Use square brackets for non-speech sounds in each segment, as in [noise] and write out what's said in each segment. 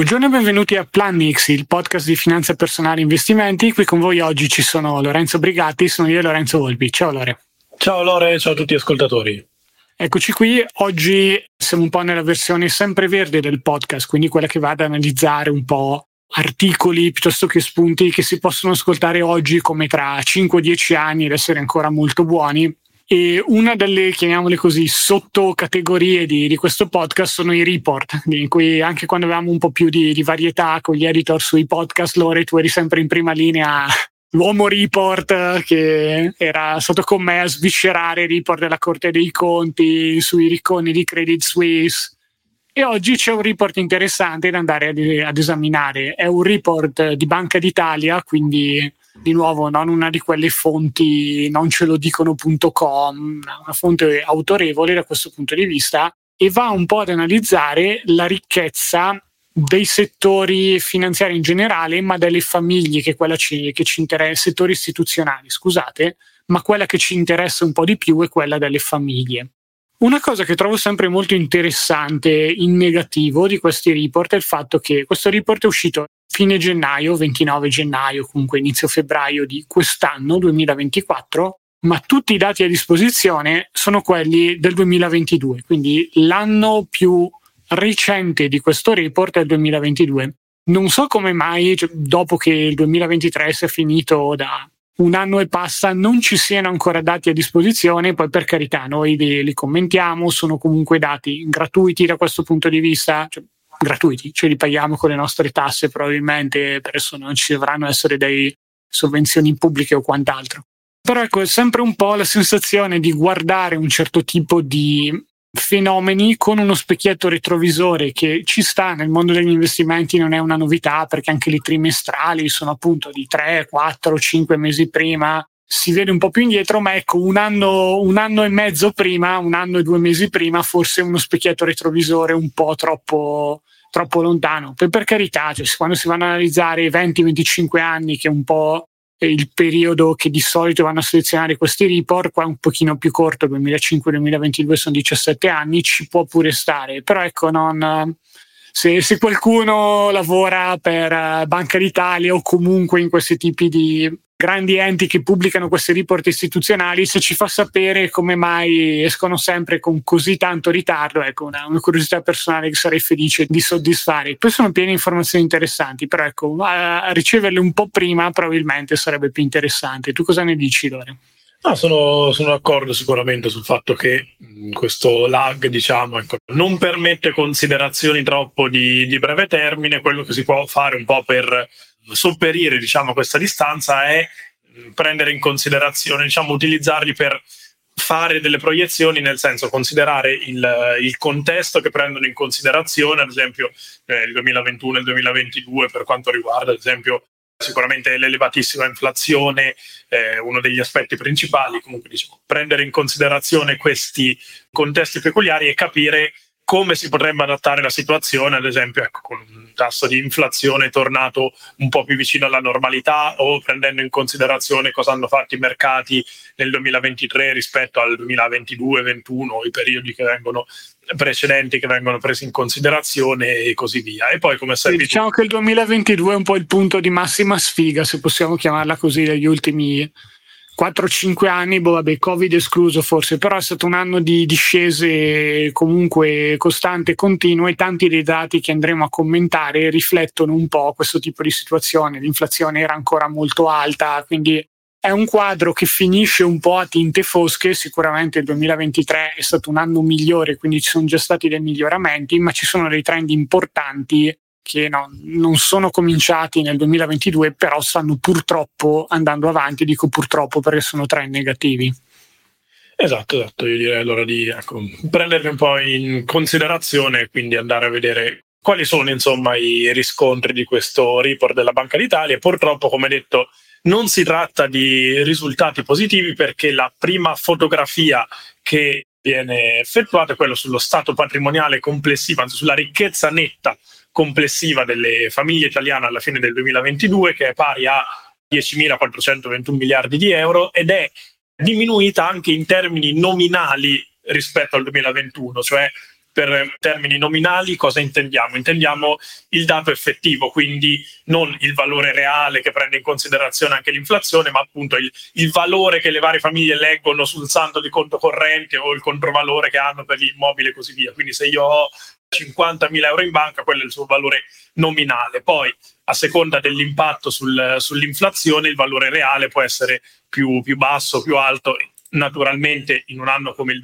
Buongiorno e benvenuti a Planix, il podcast di finanza personale e investimenti. Qui con voi oggi ci sono Lorenzo Brigatti, sono io e Lorenzo Volpi. Ciao Lore. Ciao Lore, ciao a tutti gli ascoltatori. Eccoci qui, oggi siamo un po' nella versione sempreverde del podcast, quindi quella che va ad analizzare un po' articoli piuttosto che spunti che si possono ascoltare oggi come tra 5-10 anni ed essere ancora molto buoni e una delle, chiamiamole così, sottocategorie di, di questo podcast sono i report, in cui anche quando avevamo un po' più di, di varietà con gli editor sui podcast, Lore, tu eri sempre in prima linea l'uomo report che era stato con me a sviscerare i report della Corte dei Conti sui ricconi di Credit Suisse. E oggi c'è un report interessante da andare ad, ad esaminare. È un report di Banca d'Italia, quindi di nuovo non una di quelle fonti non ce lo dicono.com, una fonte autorevole da questo punto di vista e va un po' ad analizzare la ricchezza dei settori finanziari in generale, ma delle famiglie, che, ci, che ci interessa, settori istituzionali, scusate, ma quella che ci interessa un po' di più è quella delle famiglie. Una cosa che trovo sempre molto interessante in negativo di questi report è il fatto che questo report è uscito fine gennaio, 29 gennaio, comunque inizio febbraio di quest'anno 2024, ma tutti i dati a disposizione sono quelli del 2022, quindi l'anno più recente di questo report è il 2022. Non so come mai, cioè, dopo che il 2023 sia finito da un anno e passa, non ci siano ancora dati a disposizione, poi per carità noi li, li commentiamo, sono comunque dati gratuiti da questo punto di vista, cioè, gratuiti, ce li paghiamo con le nostre tasse probabilmente, per adesso non ci dovranno essere dei sovvenzioni pubbliche o quant'altro. Però ecco, è sempre un po' la sensazione di guardare un certo tipo di fenomeni con uno specchietto retrovisore che ci sta nel mondo degli investimenti non è una novità perché anche i trimestrali sono appunto di 3, 4, 5 mesi prima si vede un po' più indietro, ma ecco, un anno, un anno e mezzo prima, un anno e due mesi prima, forse uno specchietto retrovisore un po' troppo, troppo lontano. Per, per carità, cioè, quando si vanno a analizzare i 20-25 anni, che è un po' il periodo che di solito vanno a selezionare questi report, qua è un pochino più corto, 2005-2022 sono 17 anni, ci può pure stare, però ecco, non, se, se, qualcuno lavora per Banca d'Italia o comunque in questi tipi di grandi enti che pubblicano questi report istituzionali, se ci fa sapere come mai escono sempre con così tanto ritardo, ecco, una, una curiosità personale che sarei felice di soddisfare. Poi sono piene informazioni interessanti, però ecco, a, a riceverle un po' prima probabilmente sarebbe più interessante. Tu cosa ne dici, Lore? No, sono, sono, d'accordo sicuramente sul fatto che questo lag diciamo, ecco, non permette considerazioni troppo di, di breve termine. Quello che si può fare un po' per sopperire diciamo, questa distanza è prendere in considerazione, diciamo, utilizzarli per fare delle proiezioni, nel senso considerare il, il contesto che prendono in considerazione, ad esempio eh, il 2021 e il 2022 per quanto riguarda, ad esempio, sicuramente l'elevatissima inflazione, eh, uno degli aspetti principali, comunque diciamo, prendere in considerazione questi contesti peculiari e capire come si potrebbe adattare la situazione, ad esempio ecco, con un tasso di inflazione tornato un po' più vicino alla normalità o prendendo in considerazione cosa hanno fatto i mercati nel 2023 rispetto al 2022-2021, i periodi che vengono precedenti che vengono presi in considerazione e così via. E poi come sì, diciamo che il 2022 è un po' il punto di massima sfiga, se possiamo chiamarla così, degli ultimi 4-5 anni, boh, vabbè, Covid escluso forse, però è stato un anno di discese comunque costante e continue e tanti dei dati che andremo a commentare riflettono un po' questo tipo di situazione. L'inflazione era ancora molto alta, quindi è un quadro che finisce un po' a tinte fosche, sicuramente il 2023 è stato un anno migliore, quindi ci sono già stati dei miglioramenti, ma ci sono dei trend importanti che no, non sono cominciati nel 2022, però stanno purtroppo andando avanti, dico purtroppo perché sono trend negativi. Esatto, esatto, io direi allora di ecco, prenderli un po' in considerazione e quindi andare a vedere quali sono insomma i riscontri di questo report della Banca d'Italia. Purtroppo, come detto, non si tratta di risultati positivi perché la prima fotografia che viene effettuata è quella sullo stato patrimoniale complessivo, anzi sulla ricchezza netta complessiva delle famiglie italiane alla fine del 2022 che è pari a 10.421 miliardi di euro ed è diminuita anche in termini nominali rispetto al 2021, cioè per termini nominali cosa intendiamo? Intendiamo il dato effettivo, quindi non il valore reale che prende in considerazione anche l'inflazione, ma appunto il, il valore che le varie famiglie leggono sul saldo di conto corrente o il controvalore che hanno per gli immobili e così via. Quindi se io ho 50.000 euro in banca, quello è il suo valore nominale. Poi, a seconda dell'impatto sul, sull'inflazione, il valore reale può essere più, più basso, più alto. Naturalmente, in un anno come il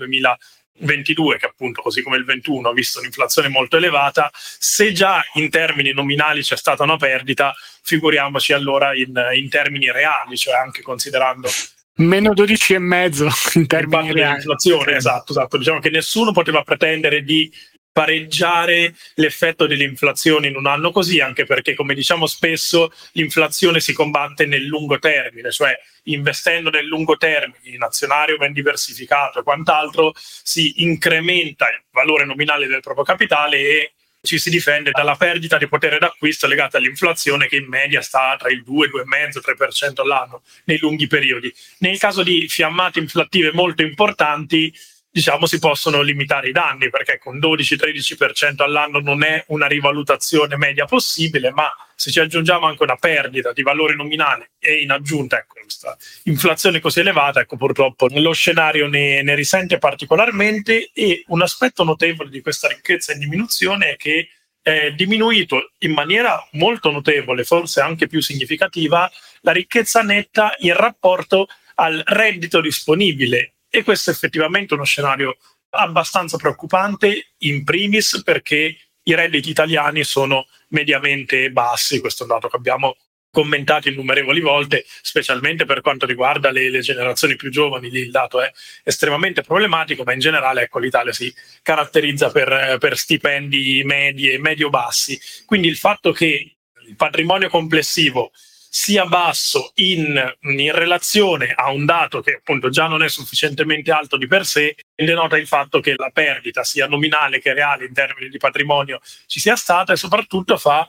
2022, che appunto così come il 21 ha visto un'inflazione molto elevata, se già in termini nominali c'è stata una perdita, figuriamoci allora in, in termini reali, cioè anche considerando meno 12,5 in termini reali. Inflazione, esatto, esatto. Diciamo che nessuno poteva pretendere di pareggiare l'effetto dell'inflazione in un anno così, anche perché, come diciamo spesso, l'inflazione si combatte nel lungo termine, cioè investendo nel lungo termine in azionario ben diversificato e quant'altro, si incrementa il valore nominale del proprio capitale e ci si difende dalla perdita di potere d'acquisto legata all'inflazione che in media sta tra il 2, 2,5, 3% all'anno nei lunghi periodi. Nel caso di fiammate inflattive molto importanti, diciamo si possono limitare i danni perché con 12-13% all'anno non è una rivalutazione media possibile, ma se ci aggiungiamo anche una perdita di valore nominale e in aggiunta ecco, questa inflazione così elevata, ecco purtroppo lo scenario ne, ne risente particolarmente e un aspetto notevole di questa ricchezza in diminuzione è che è diminuito in maniera molto notevole, forse anche più significativa, la ricchezza netta in rapporto al reddito disponibile e questo è effettivamente uno scenario abbastanza preoccupante, in primis perché i redditi italiani sono mediamente bassi, questo è un dato che abbiamo commentato innumerevoli volte, specialmente per quanto riguarda le, le, generazioni più giovani, lì il dato è estremamente problematico, ma in generale ecco, l'Italia si caratterizza per, per stipendi medi e medio-bassi. Quindi il fatto che il patrimonio complessivo sia basso in, in, relazione a un dato che appunto già non è sufficientemente alto di per sé, denota il fatto che la perdita sia nominale che reale in termini di patrimonio ci sia stata e soprattutto fa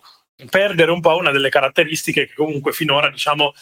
perdere un po' una delle caratteristiche che comunque finora diciamo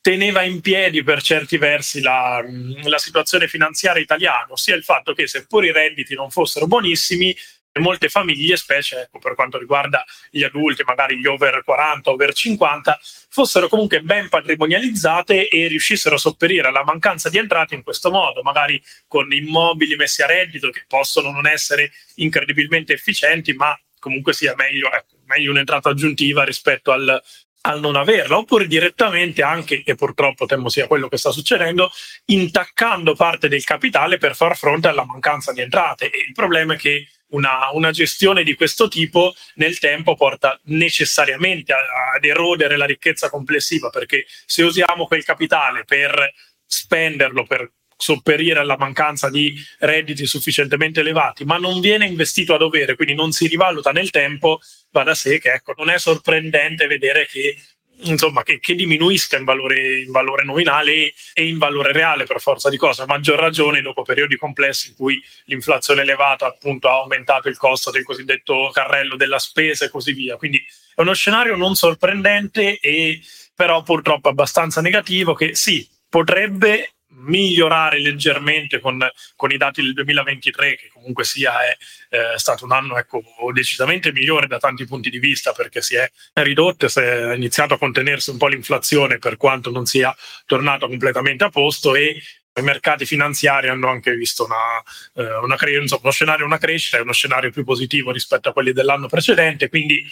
teneva in piedi per certi versi la, la situazione finanziaria italiana, ossia il fatto che seppur i redditi non fossero buonissimi, molte famiglie, specie ecco, per quanto riguarda gli adulti, magari gli over 40, over 50, fossero comunque ben patrimonializzate e riuscissero a sopperire alla mancanza di entrate in questo modo, magari con immobili messi a reddito che possono non essere incredibilmente efficienti, ma comunque sia meglio, ecco, meglio un'entrata aggiuntiva rispetto al, al non averla, oppure direttamente anche, e purtroppo temo sia quello che sta succedendo, intaccando parte del capitale per far fronte alla mancanza di entrate. E il problema è che una, una, gestione di questo tipo nel tempo porta necessariamente a, ad erodere la ricchezza complessiva, perché se usiamo quel capitale per spenderlo, per sopperire alla mancanza di redditi sufficientemente elevati, ma non viene investito a dovere, quindi non si rivaluta nel tempo, va da sé che ecco, non è sorprendente vedere che insomma, che, che diminuisca in valore, in valore, nominale e in valore reale per forza di cosa, a maggior ragione dopo periodi complessi in cui l'inflazione elevata appunto ha aumentato il costo del cosiddetto carrello della spesa e così via. Quindi è uno scenario non sorprendente e però purtroppo abbastanza negativo che sì, potrebbe migliorare leggermente con, con, i dati del 2023, che comunque sia è eh, stato un anno ecco, decisamente migliore da tanti punti di vista perché si è ridotto, si è iniziato a contenersi un po' l'inflazione per quanto non sia tornato completamente a posto e i mercati finanziari hanno anche visto una, eh, una cre- insomma, uno scenario, una crescita, uno scenario più positivo rispetto a quelli dell'anno precedente, quindi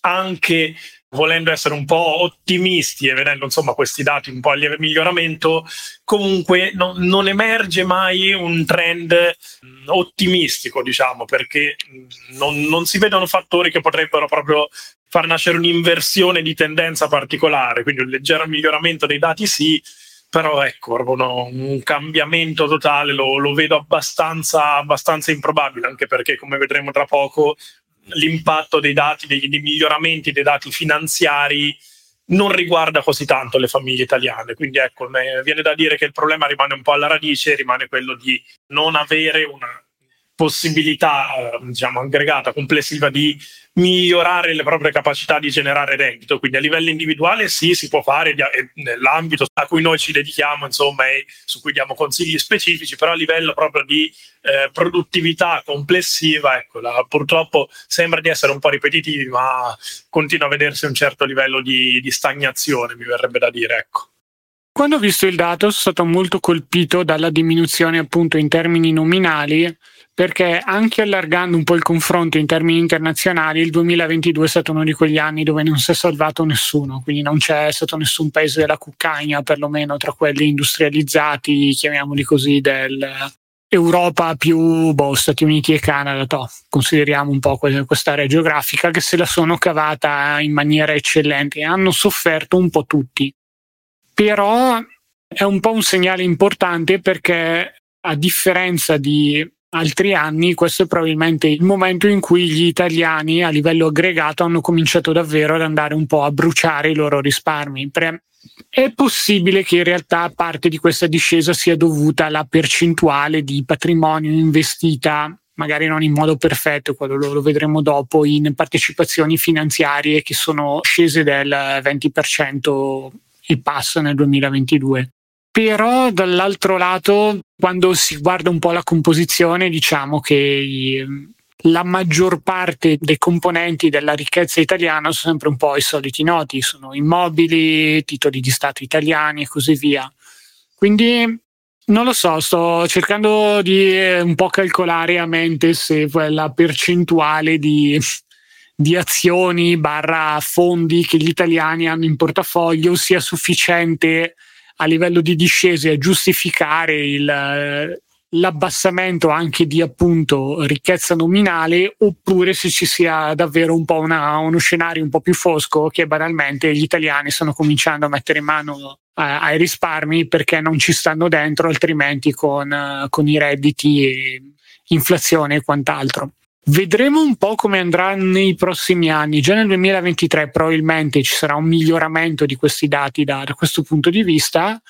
anche volendo essere un po' ottimisti e vedendo insomma questi dati un po' a lieve miglioramento, comunque no, non emerge mai un trend mm, ottimistico, diciamo, perché mm, non, non, si vedono fattori che potrebbero proprio far nascere un'inversione di tendenza particolare, quindi un leggero miglioramento dei dati sì, però ecco, uno, un cambiamento totale lo, lo vedo abbastanza, abbastanza improbabile, anche perché come vedremo tra poco l'impatto dei dati, dei, dei, miglioramenti dei dati finanziari non riguarda così tanto le famiglie italiane. Quindi ecco, viene da dire che il problema rimane un po' alla radice, rimane quello di non avere una possibilità eh, diciamo aggregata complessiva di migliorare le proprie capacità di generare reddito. Quindi a livello individuale sì, si può fare nell'ambito a cui noi ci dedichiamo, insomma, e su cui diamo consigli specifici, però a livello proprio di eh, produttività complessiva, ecco, la, purtroppo sembra di essere un po' ripetitivi, ma continua a vedersi un certo livello di, di stagnazione, mi verrebbe da dire, ecco. Quando ho visto il dato sono stato molto colpito dalla diminuzione appunto in termini nominali perché anche allargando un po' il confronto in termini internazionali, il 2022 è stato uno di quegli anni dove non si è salvato nessuno, quindi non c'è stato nessun paese della cuccagna, perlomeno tra quelli industrializzati, chiamiamoli così, dell'Europa più boh, Stati Uniti e Canada, toh, consideriamo un po' quest'area geografica, che se la sono cavata in maniera eccellente e hanno sofferto un po' tutti. Però è un po' un segnale importante perché a differenza di altri anni, questo è probabilmente il momento in cui gli italiani a livello aggregato hanno cominciato davvero ad andare un po' a bruciare i loro risparmi. È possibile che in realtà parte di questa discesa sia dovuta alla percentuale di patrimonio investita, magari non in modo perfetto, quello lo, lo vedremo dopo, in partecipazioni finanziarie che sono scese del 20% e passa nel 2022. Però dall'altro lato, quando si guarda un po' la composizione, diciamo che la maggior parte dei componenti della ricchezza italiana sono sempre un po' i soliti noti, sono immobili, titoli di Stato italiani e così via. Quindi non lo so, sto cercando di eh, un po' calcolare a mente se quella percentuale di, di azioni barra fondi che gli italiani hanno in portafoglio sia sufficiente a livello di discese a giustificare il, l'abbassamento anche di appunto ricchezza nominale oppure se ci sia davvero un po' una, uno scenario un po' più fosco che banalmente gli italiani stanno cominciando a mettere in mano ai risparmi perché non ci stanno dentro altrimenti con, con i redditi e inflazione e quant'altro. Vedremo un po' come andrà nei prossimi anni. Già nel 2023 probabilmente ci sarà un miglioramento di questi dati da, da questo punto di vista,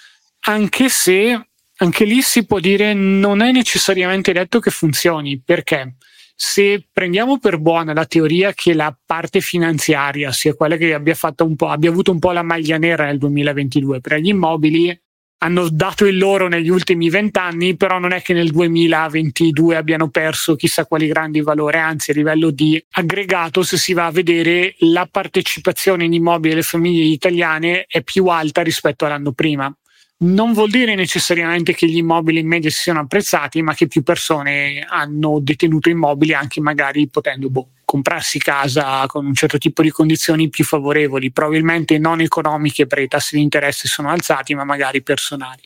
anche se anche lì si può dire non è necessariamente detto che funzioni. Perché? Se prendiamo per buona la teoria che la parte finanziaria sia quella che abbia, abbia avuto un po' la maglia nera nel 2022 per gli immobili, hanno dato il loro negli ultimi vent'anni, però non è che nel 2022 abbiano perso chissà quali grandi valori, anzi a livello di aggregato, se si va a vedere la partecipazione in immobili delle famiglie italiane è più alta rispetto all'anno prima. Non vuol dire necessariamente che gli immobili in media si siano apprezzati, ma che più persone hanno detenuto immobili anche magari potendo boh, comprarsi casa con un certo tipo di condizioni più favorevoli, probabilmente non economiche perché i tassi di interesse sono alzati, ma magari personali.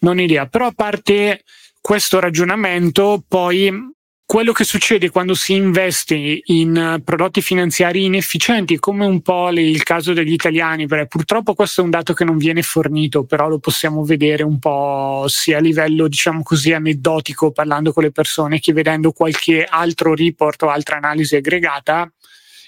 Non idea, però a parte questo ragionamento, poi quello che succede quando si investe in eh, prodotti finanziari inefficienti, come un po' il caso degli italiani, perché purtroppo questo è un dato che non viene fornito, però lo possiamo vedere un po' sia a livello, diciamo così, aneddotico, parlando con le persone, che vedendo qualche altro report o altra analisi aggregata.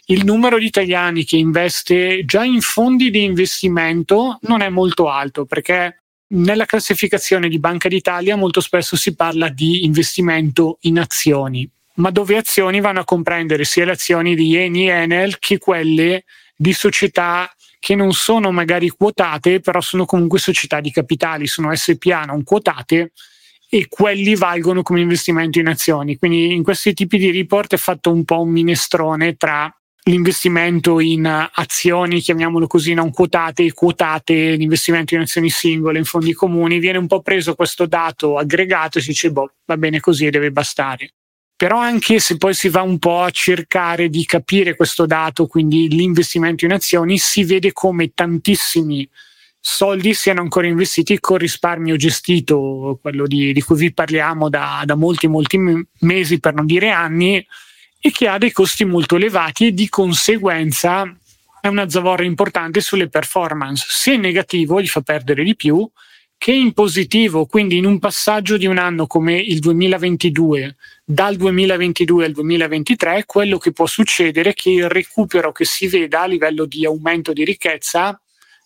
Il numero di italiani che investe già in fondi di investimento non è molto alto perché nella classificazione di Banca d'Italia molto spesso si parla di investimento in azioni, ma dove azioni vanno a comprendere sia le azioni di Eni Enel che quelle di società che non sono magari quotate, però sono comunque società di capitali, sono SPA non quotate e quelli valgono come investimento in azioni. Quindi in questi tipi di report è fatto un po' un minestrone tra l'investimento in azioni, chiamiamolo così, non quotate quotate, l'investimento in azioni singole, in fondi comuni, viene un po' preso questo dato aggregato e si dice, boh, va bene così e deve bastare. Però anche se poi si va un po' a cercare di capire questo dato, quindi l'investimento in azioni, si vede come tantissimi soldi siano ancora investiti con risparmio gestito, quello di, di cui vi parliamo da, da molti, molti mesi, per non dire anni, e che ha dei costi molto elevati e di conseguenza è una zavorra importante sulle performance. Se in negativo gli fa perdere di più, che in positivo, quindi in un passaggio di un anno come il 2022, dal 2022 al 2023, quello che può succedere è che il recupero che si veda a livello di aumento di ricchezza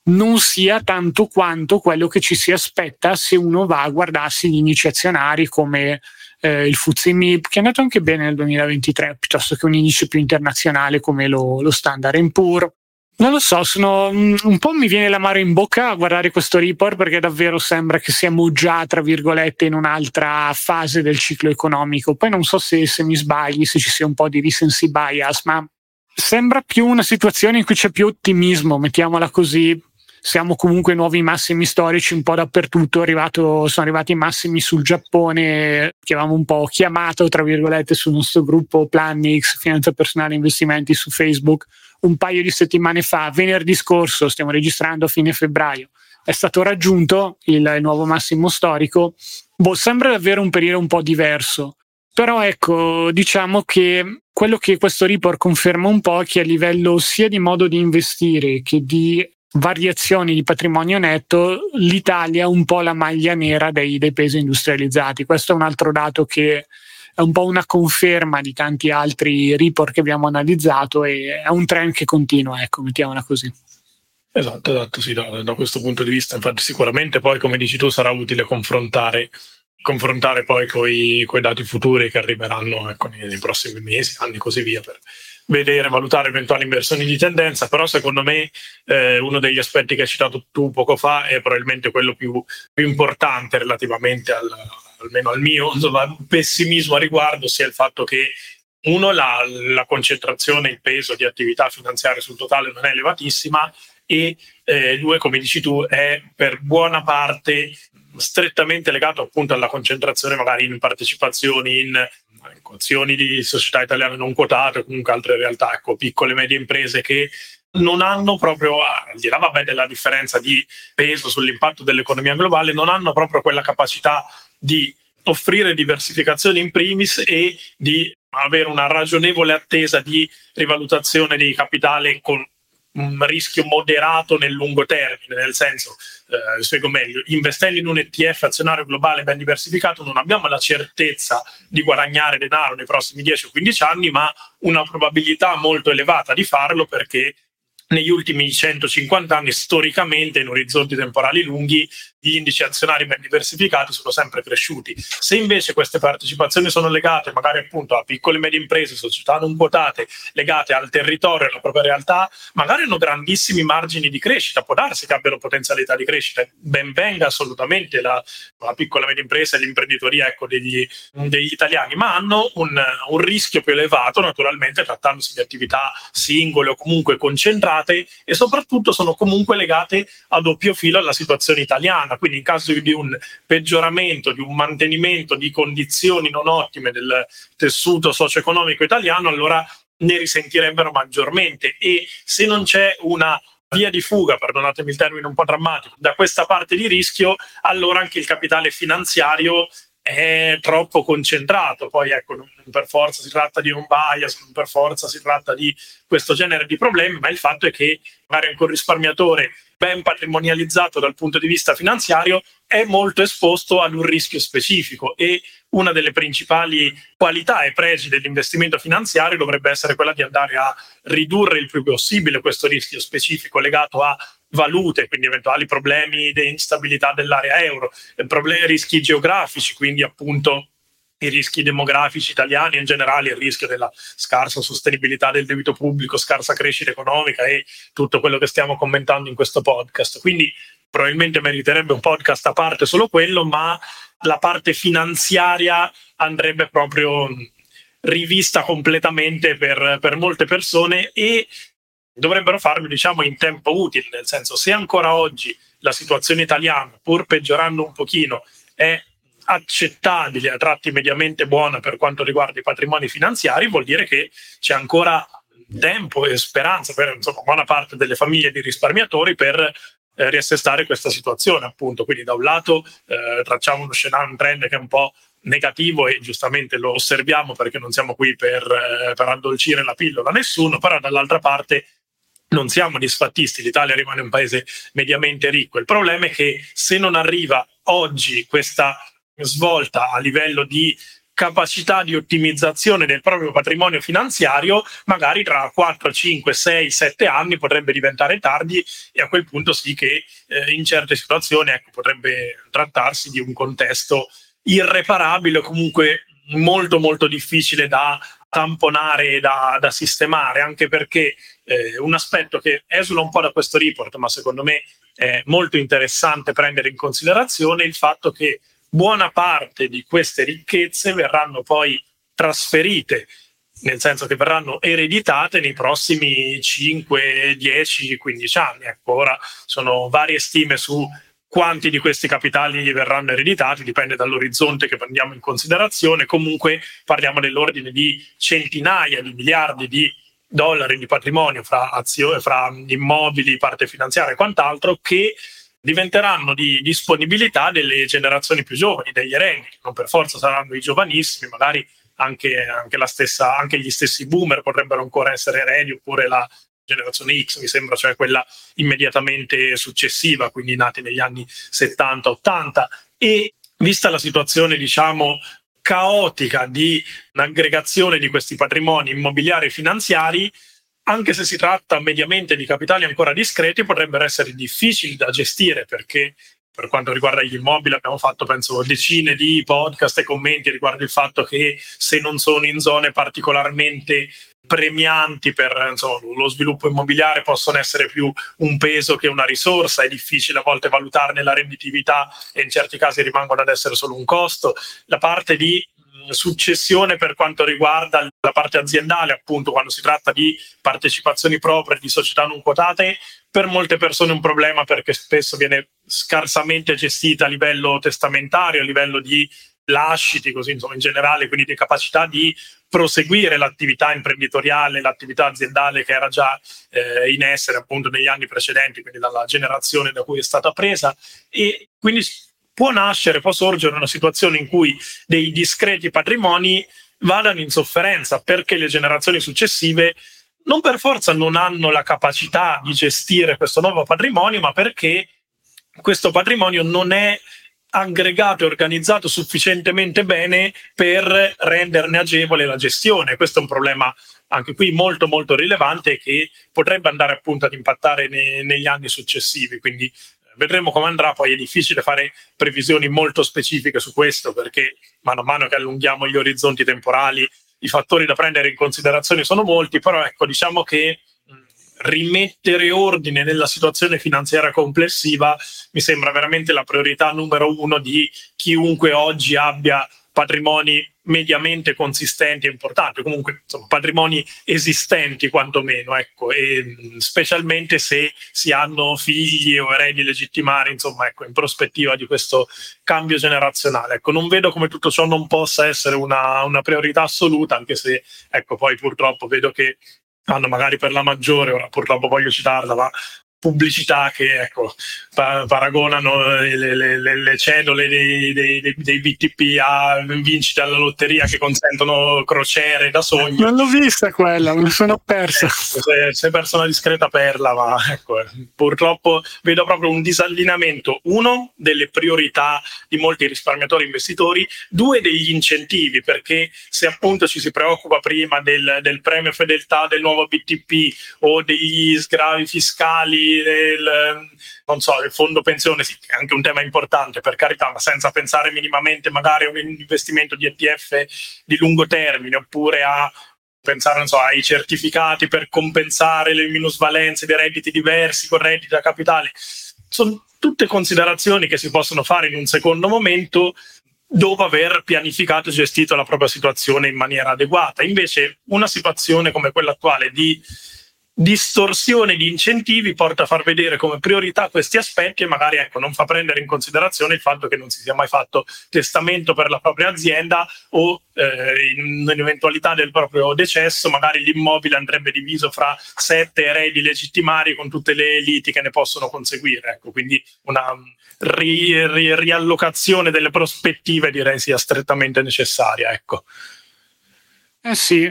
non sia tanto quanto quello che ci si aspetta se uno va a guardarsi gli indici azionari come eh, il MIB, che è andato anche bene nel 2023, piuttosto che un indice più internazionale come lo, lo Standard Poor's. Non lo so, sono, mm, un po' mi viene l'amaro in bocca a guardare questo report perché davvero sembra che siamo già, tra virgolette, in un'altra fase del ciclo economico. Poi non so se, se mi sbagli, se ci sia un po' di recency bias, ma sembra più una situazione in cui c'è più ottimismo, mettiamola così. Siamo comunque nuovi massimi storici un po' dappertutto. Arrivato, sono arrivati i massimi sul Giappone, che avevamo un po' chiamato, tra virgolette, sul nostro gruppo Planix, Finanza Personale Investimenti su Facebook un paio di settimane fa, venerdì scorso, stiamo registrando a fine febbraio, è stato raggiunto il nuovo massimo storico. Boh, sembra davvero un periodo un po' diverso. Però ecco, diciamo che quello che questo report conferma un po' è che a livello sia di modo di investire che di variazioni di patrimonio netto, l'Italia è un po' la maglia nera dei, dei paesi industrializzati. Questo è un altro dato che è un po' una conferma di tanti altri report che abbiamo analizzato e è un trend che continua, ecco, mettiamola così. Esatto, esatto, sì, da, da, questo punto di vista, infatti sicuramente poi, come dici tu, sarà utile confrontare, confrontare poi con i dati futuri che arriveranno ecco, nei, nei, prossimi mesi, anni e così via, per vedere, valutare eventuali inversioni di tendenza, però secondo me eh, uno degli aspetti che hai citato tu poco fa è probabilmente quello più, più importante relativamente al, almeno al mio insomma, pessimismo a riguardo, sia il fatto che uno, la, la concentrazione, il peso di attività finanziarie sul totale non è elevatissima e eh, due, come dici tu, è per buona parte strettamente legato appunto alla concentrazione magari in partecipazioni in azioni di società italiane non quotate comunque altre realtà, ecco, piccole e medie imprese che non hanno proprio, al di là vabbè, della differenza di peso sull'impatto dell'economia globale, non hanno proprio quella capacità di offrire diversificazione in primis e di avere una ragionevole attesa di rivalutazione di capitale con un rischio moderato nel lungo termine, nel senso, eh, spiego meglio, investendo in un ETF azionario globale ben diversificato non abbiamo la certezza di guadagnare denaro nei prossimi 10 o 15 anni, ma una probabilità molto elevata di farlo perché negli ultimi 150 anni, storicamente, in orizzonti temporali lunghi, gli indici azionari ben diversificati sono sempre cresciuti. Se invece queste partecipazioni sono legate magari appunto a piccole e medie imprese, società non quotate, legate al territorio, alla propria realtà, magari hanno grandissimi margini di crescita, può darsi che abbiano potenzialità di crescita, ben venga assolutamente la, la piccola e media impresa e l'imprenditoria ecco, degli, degli, italiani, ma hanno un, un rischio più elevato naturalmente trattandosi di attività singole o comunque concentrate e soprattutto sono comunque legate a doppio filo alla situazione italiana, quindi in caso di un peggioramento, di un mantenimento di condizioni non ottime del tessuto socio-economico italiano, allora ne risentirebbero maggiormente. E se non c'è una via di fuga, perdonatemi il termine un po' drammatico, da questa parte di rischio, allora anche il capitale finanziario è troppo concentrato. Poi ecco, non per forza si tratta di un bias, non per forza si tratta di questo genere di problemi, ma il fatto è che magari anche un risparmiatore ben patrimonializzato dal punto di vista finanziario è molto esposto ad un rischio specifico e una delle principali qualità e pregi dell'investimento finanziario dovrebbe essere quella di andare a ridurre il più possibile questo rischio specifico legato a valute, quindi eventuali problemi di instabilità dell'area euro, problemi, rischi geografici, quindi appunto i rischi demografici italiani in generale, il rischio della scarsa sostenibilità del debito pubblico, scarsa crescita economica e tutto quello che stiamo commentando in questo podcast. Quindi probabilmente meriterebbe un podcast a parte solo quello, ma la parte finanziaria andrebbe proprio rivista completamente per, per molte persone e dovrebbero farlo diciamo in tempo utile, nel senso se ancora oggi la situazione italiana, pur peggiorando un pochino, è accettabile a tratti mediamente buona per quanto riguarda i patrimoni finanziari, vuol dire che c'è ancora tempo e speranza per insomma, buona parte delle famiglie di risparmiatori per eh, riassestare questa situazione, appunto. Quindi, da un lato eh, tracciamo uno scenario, un trend che è un po' negativo e giustamente lo osserviamo perché non siamo qui per, eh, per addolcire la pillola a nessuno, però dall'altra parte non siamo disfattisti, l'Italia rimane un paese mediamente ricco. Il problema è che se non arriva oggi questa svolta a livello di capacità di ottimizzazione del proprio patrimonio finanziario, magari tra 4, 5, 6, 7 anni potrebbe diventare tardi e a quel punto sì che eh, in certe situazioni ecco, potrebbe trattarsi di un contesto irreparabile o comunque molto molto difficile da tamponare e da, da sistemare, anche perché eh, un aspetto che esula un po' da questo report, ma secondo me è molto interessante prendere in considerazione, il fatto che buona parte di queste ricchezze verranno poi trasferite nel senso che verranno ereditate nei prossimi 5, 10, 15 anni. Ecco, ora sono varie stime su quanti di questi capitali verranno ereditati, dipende dall'orizzonte che prendiamo in considerazione, comunque parliamo dell'ordine di centinaia di miliardi di dollari di patrimonio fra, azioni, fra immobili, parte finanziaria e quant'altro che diventeranno di disponibilità delle generazioni più giovani, degli eredi, non per forza saranno i giovanissimi, magari anche, anche, stessa, anche, gli stessi boomer potrebbero ancora essere eredi, oppure la generazione X, mi sembra, cioè quella immediatamente successiva, quindi nati negli anni 70-80. E vista la situazione, diciamo, caotica di un'aggregazione di questi patrimoni immobiliari e finanziari, anche se si tratta mediamente di capitali ancora discreti, potrebbero essere difficili da gestire perché per quanto riguarda gli immobili abbiamo fatto penso decine di podcast e commenti riguardo il fatto che se non sono in zone particolarmente premianti per insomma, lo sviluppo immobiliare possono essere più un peso che una risorsa, è difficile a volte valutarne la redditività e in certi casi rimangono ad essere solo un costo. La parte di successione per quanto riguarda la parte aziendale, appunto quando si tratta di partecipazioni proprie di società non quotate, per molte persone è un problema perché spesso viene scarsamente gestita a livello testamentario, a livello di lasciti, così insomma in generale, quindi di capacità di proseguire l'attività imprenditoriale, l'attività aziendale che era già eh, in essere appunto negli anni precedenti, quindi dalla generazione da cui è stata presa. E quindi può nascere, può sorgere una situazione in cui dei discreti patrimoni vadano in sofferenza perché le generazioni successive non per forza non hanno la capacità di gestire questo nuovo patrimonio, ma perché questo patrimonio non è aggregato e organizzato sufficientemente bene per renderne agevole la gestione. Questo è un problema anche qui molto molto rilevante che potrebbe andare appunto ad impattare ne, negli anni successivi. Quindi vedremo come andrà, poi è difficile fare previsioni molto specifiche su questo perché mano a mano che allunghiamo gli orizzonti temporali i fattori da prendere in considerazione sono molti, però ecco diciamo che rimettere ordine nella situazione finanziaria complessiva mi sembra veramente la priorità numero uno di chiunque oggi abbia patrimoni mediamente consistenti e importanti, comunque insomma, patrimoni esistenti quantomeno, ecco, e specialmente se si hanno figli o eredi legittimari, insomma, ecco, in prospettiva di questo cambio generazionale. Ecco, non vedo come tutto ciò non possa essere una, una priorità assoluta, anche se, ecco, poi purtroppo vedo che hanno magari per la maggiore, ora purtroppo voglio citarla, ma pubblicità che ecco, pa- paragonano le, le, le, le cedole dei, dei, dei, dei, BTP a vincite alla lotteria che consentono crociere da sogno. Non l'ho vista quella, me la sono persa. Eh, sei persa una discreta perla, ma ecco, purtroppo vedo proprio un disallineamento, uno, delle priorità di molti risparmiatori investitori, due, degli incentivi, perché se appunto ci si preoccupa prima del, del premio fedeltà del nuovo BTP o degli sgravi fiscali del, non so, il fondo pensione, sì, è anche un tema importante per carità, ma senza pensare minimamente magari a un investimento di ETF di lungo termine oppure a pensare so, ai certificati per compensare le minusvalenze dei redditi diversi con redditi da capitale. Sono tutte considerazioni che si possono fare in un secondo momento dopo aver pianificato e gestito la propria situazione in maniera adeguata. Invece una situazione come quella attuale di distorsione di incentivi porta a far vedere come priorità questi aspetti e magari ecco, non fa prendere in considerazione il fatto che non si sia mai fatto testamento per la propria azienda o eh, in eventualità del proprio decesso magari l'immobile andrebbe diviso fra sette eredi legittimari con tutte le liti che ne possono conseguire. Ecco, quindi una ri- ri- riallocazione delle prospettive direi sia strettamente necessaria. Ecco. Eh sì,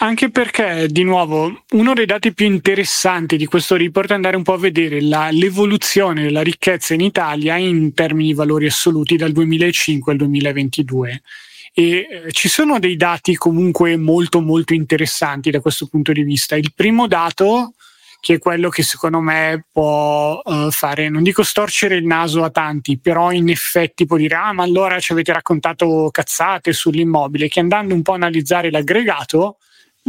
anche perché di nuovo uno dei dati più interessanti di questo report è andare un po' a vedere la, l'evoluzione della ricchezza in Italia in termini di valori assoluti dal 2005 al 2022 e eh, ci sono dei dati comunque molto molto interessanti da questo punto di vista. Il primo dato che è quello che secondo me può uh, fare, non dico storcere il naso a tanti, però in effetti può dire, ah ma allora ci avete raccontato cazzate sull'immobile, che andando un po' a analizzare l'aggregato,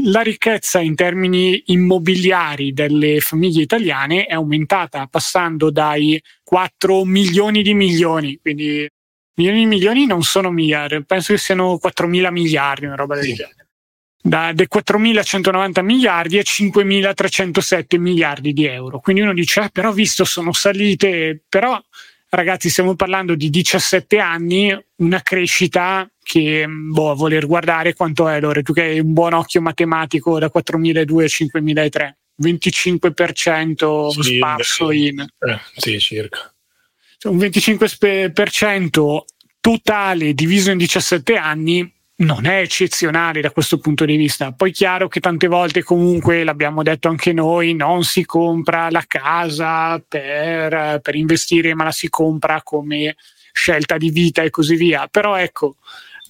la ricchezza in termini immobiliari delle famiglie italiane è aumentata, passando dai 4 milioni di milioni, quindi milioni di milioni non sono miliardi, penso che siano 4 mila miliardi, una roba del sì. genere da 4.190 miliardi a 5.307 miliardi di euro. Quindi uno dice, eh, però visto sono salite, però ragazzi stiamo parlando di 17 anni, una crescita che boh, a voler guardare quanto è Lore, tu che hai un buon occhio matematico da 4.200 a 5.003. 25% sì, sparso in eh, sì, circa un 25% totale diviso in 17 anni non è eccezionale da questo punto di vista. Poi chiaro che tante volte comunque, l'abbiamo detto anche noi, non si compra la casa per, per investire, ma la si compra come scelta di vita e così via. Però ecco,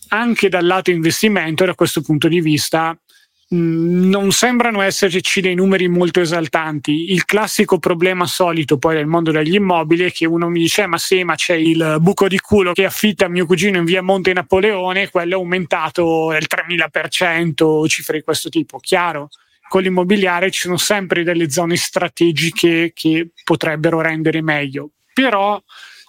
anche dal lato investimento, da questo punto di vista, non sembrano esserci dei numeri molto esaltanti. Il classico problema solito poi del mondo degli immobili è che uno mi dice: eh, Ma sì, ma c'è il buco di culo che affitta mio cugino in via Monte Napoleone, quello è aumentato del 3000%, cifre di questo tipo. Chiaro, con l'immobiliare ci sono sempre delle zone strategiche che potrebbero rendere meglio, però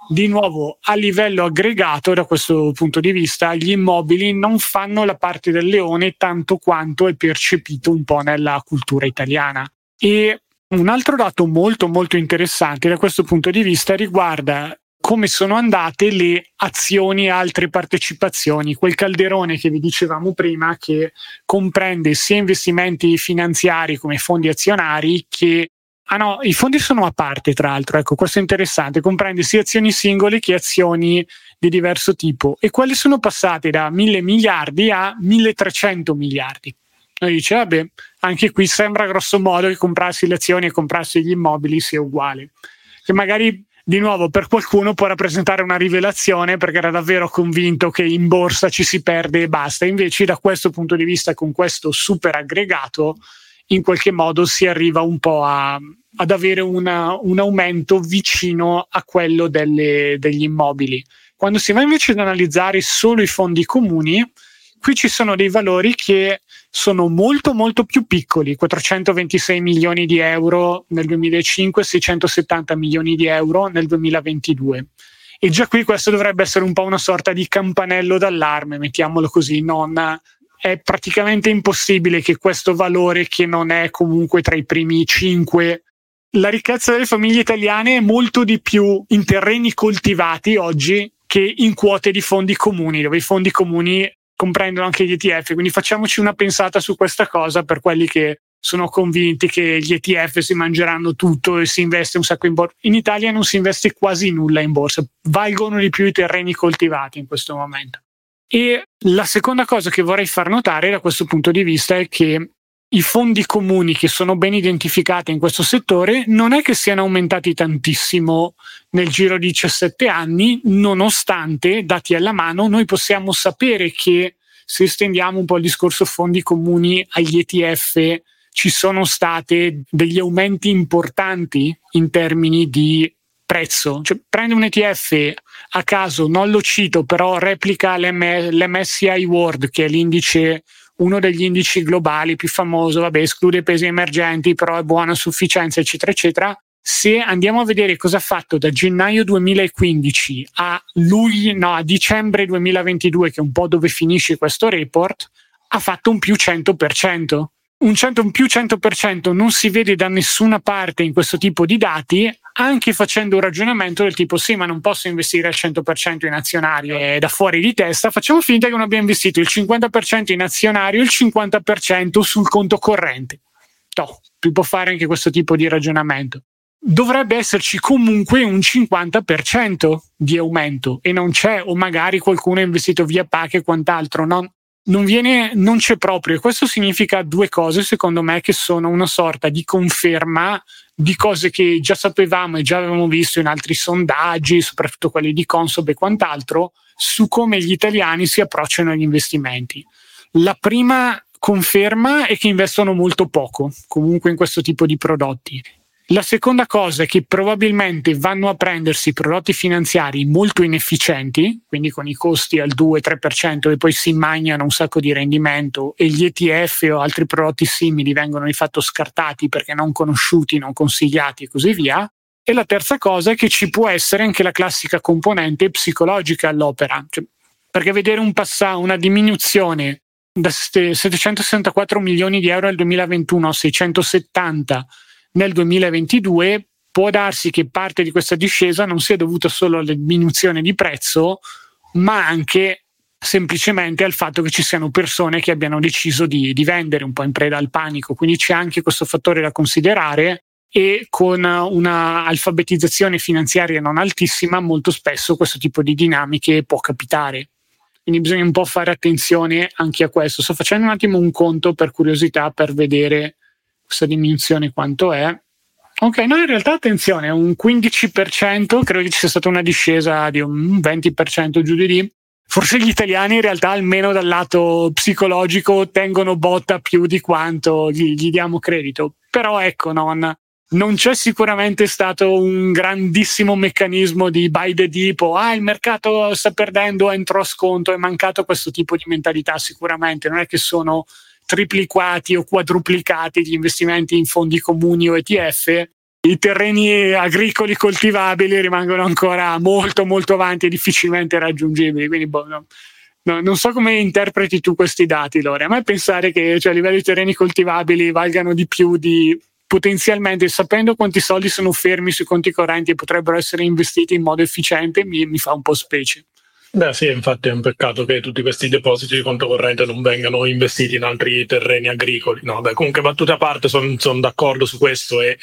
di nuovo a livello aggregato da questo punto di vista gli immobili non fanno la parte del leone tanto quanto è percepito un po' nella cultura italiana. E un altro dato molto molto interessante da questo punto di vista riguarda come sono andate le azioni e altre partecipazioni, quel calderone che vi dicevamo prima che comprende sia investimenti finanziari come fondi azionari che Ah no, i fondi sono a parte, tra l'altro, ecco, questo è interessante, comprende sia azioni singole che azioni di diverso tipo e quelle sono passate da 1000 miliardi a 1300 miliardi. Noi dice, vabbè, anche qui sembra grosso modo che comprarsi le azioni e comprarsi gli immobili sia uguale. Che magari di nuovo per qualcuno può rappresentare una rivelazione perché era davvero convinto che in borsa ci si perde e basta. Invece da questo punto di vista, con questo super aggregato, in qualche modo si arriva un po' a, ad avere una, un aumento vicino a quello delle, degli immobili. Quando si va invece ad analizzare solo i fondi comuni, qui ci sono dei valori che sono molto molto più piccoli, 426 milioni di euro nel 2005, 670 milioni di euro nel 2022. E già qui questo dovrebbe essere un po' una sorta di campanello d'allarme, mettiamolo così, non è praticamente impossibile che questo valore, che non è comunque tra i primi cinque la ricchezza delle famiglie italiane è molto di più in terreni coltivati oggi che in quote di fondi comuni, dove i fondi comuni comprendono anche gli ETF. Quindi facciamoci una pensata su questa cosa per quelli che sono convinti che gli ETF si mangeranno tutto e si investe un sacco in borsa. In Italia non si investe quasi nulla in borsa, valgono di più i terreni coltivati in questo momento. E la seconda cosa che vorrei far notare da questo punto di vista è che i fondi comuni che sono ben identificati in questo settore non è che siano aumentati tantissimo nel giro di 17 anni, nonostante, dati alla mano, noi possiamo sapere che se estendiamo un po' il discorso fondi comuni agli ETF, ci sono stati degli aumenti importanti in termini di prezzo. Cioè, prende un ETF a caso, non lo cito, però replica l'M- l'MSCI World, che è l'indice uno degli indici globali più famoso, vabbè, esclude i paesi emergenti, però è buona sufficienza, eccetera, eccetera. Se andiamo a vedere cosa ha fatto da gennaio 2015 a luglio, no, a dicembre 2022, che è un po' dove finisce questo report, ha fatto un più 100% un, 100, un più 100% non si vede da nessuna parte in questo tipo di dati, anche facendo un ragionamento del tipo sì, ma non posso investire al 100% in azionario, è da fuori di testa, facciamo finta che non abbia investito il 50% in azionario e il 50% sul conto corrente. No, può fare anche questo tipo di ragionamento. Dovrebbe esserci comunque un 50% di aumento e non c'è, o magari qualcuno ha investito via PAC e quant'altro. No? Non, viene, non c'è proprio. Questo significa due cose, secondo me, che sono una sorta di conferma di cose che già sapevamo e già avevamo visto in altri sondaggi, soprattutto quelli di Consob e quant'altro, su come gli italiani si approcciano agli investimenti. La prima conferma è che investono molto poco comunque in questo tipo di prodotti. La seconda cosa è che probabilmente vanno a prendersi prodotti finanziari molto inefficienti, quindi con i costi al 2-3% e poi si magnano un sacco di rendimento e gli ETF o altri prodotti simili vengono di fatto scartati perché non conosciuti, non consigliati e così via. E la terza cosa è che ci può essere anche la classica componente psicologica all'opera, cioè, perché vedere un passaggio, una diminuzione da 764 milioni di euro nel 2021 a 670 nel 2022 può darsi che parte di questa discesa non sia dovuta solo alla diminuzione di prezzo, ma anche semplicemente al fatto che ci siano persone che abbiano deciso di, di vendere un po' in preda al panico. Quindi c'è anche questo fattore da considerare e con una alfabetizzazione finanziaria non altissima molto spesso questo tipo di dinamiche può capitare. Quindi bisogna un po' fare attenzione anche a questo. Sto facendo un attimo un conto per curiosità per vedere questa diminuzione quanto è. Ok, no, in realtà attenzione, un 15%, credo che ci sia stata una discesa di un 20% giù di lì. Forse gli italiani in realtà, almeno dal lato psicologico, tengono botta più di quanto gli, gli diamo credito. Però ecco, non, non c'è sicuramente stato un grandissimo meccanismo di buy the dip o ah il mercato sta perdendo entro a sconto è mancato questo tipo di mentalità sicuramente non è che sono triplicati o quadruplicati gli investimenti in fondi comuni o ETF i terreni agricoli coltivabili rimangono ancora molto molto avanti e difficilmente raggiungibili quindi boh, no. No, non so come interpreti tu questi dati, Lore. A me pensare che cioè, a livello di terreni coltivabili valgano di più di potenzialmente sapendo quanti soldi sono fermi sui conti correnti e potrebbero essere investiti in modo efficiente mi, mi fa un po' specie. Beh sì, infatti è un peccato che tutti questi depositi di conto corrente non vengano investiti in altri terreni agricoli. No, beh, comunque battute a parte sono son d'accordo su questo e il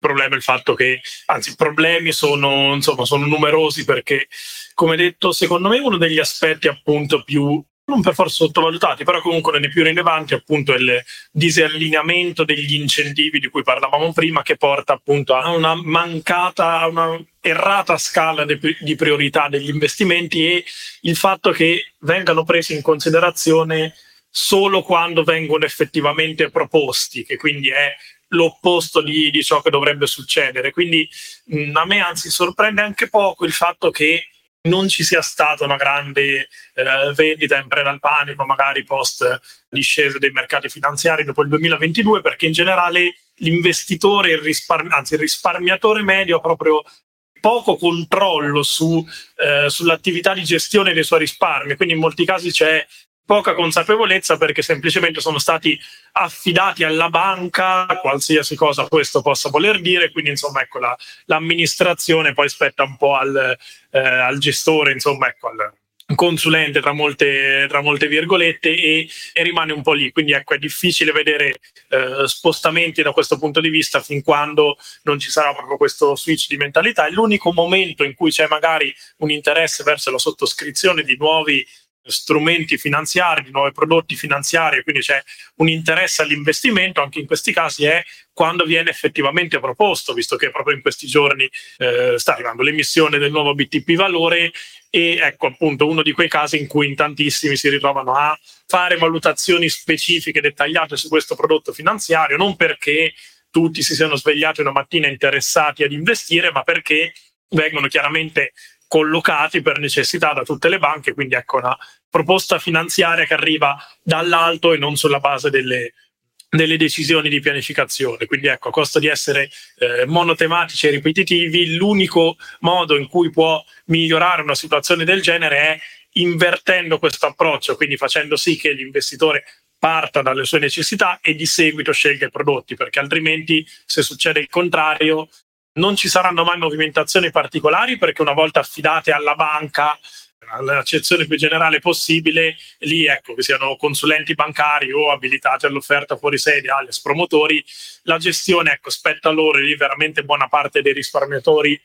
problema è il fatto che, anzi i problemi sono, insomma, sono numerosi perché, come detto, secondo me uno degli aspetti appunto più non per forza sottovalutati, però comunque nei più rilevanti appunto il disallineamento degli incentivi di cui parlavamo prima che porta appunto a una mancata, a una errata scala di priorità degli investimenti e il fatto che vengano presi in considerazione solo quando vengono effettivamente proposti, che quindi è l'opposto di, di ciò che dovrebbe succedere. Quindi mh, a me anzi sorprende anche poco il fatto che non ci sia stata una grande eh, vendita in preda al panico, magari post discesa dei mercati finanziari dopo il 2022, perché in generale l'investitore, il risparmi- anzi il risparmiatore medio ha proprio poco controllo su, eh, sull'attività di gestione dei suoi risparmi, quindi in molti casi c'è poca consapevolezza perché semplicemente sono stati affidati alla banca, qualsiasi cosa questo possa voler dire, quindi insomma ecco la, l'amministrazione poi spetta un po' al, eh, al gestore, insomma ecco al consulente tra molte, tra molte virgolette e, e, rimane un po' lì, quindi ecco è difficile vedere eh, spostamenti da questo punto di vista fin quando non ci sarà proprio questo switch di mentalità, è l'unico momento in cui c'è magari un interesse verso la sottoscrizione di nuovi strumenti finanziari, di nuovi prodotti finanziari, quindi c'è un interesse all'investimento, anche in questi casi è quando viene effettivamente proposto, visto che proprio in questi giorni eh, sta arrivando l'emissione del nuovo BTP valore e ecco appunto uno di quei casi in cui in tantissimi si ritrovano a fare valutazioni specifiche, dettagliate su questo prodotto finanziario, non perché tutti si siano svegliati una mattina interessati ad investire, ma perché vengono chiaramente collocati per necessità da tutte le banche, quindi ecco una proposta finanziaria che arriva dall'alto e non sulla base delle, delle decisioni di pianificazione. Quindi ecco, a costo di essere eh, monotematici e ripetitivi, l'unico modo in cui può migliorare una situazione del genere è invertendo questo approccio, quindi facendo sì che l'investitore parta dalle sue necessità e di seguito scelga i prodotti, perché altrimenti se succede il contrario non ci saranno mai movimentazioni particolari perché una volta affidate alla banca all'accezione più generale possibile, lì ecco che siano consulenti bancari o abilitati all'offerta fuori sede, alias promotori, la gestione ecco, spetta loro e lì veramente buona parte dei risparmiatori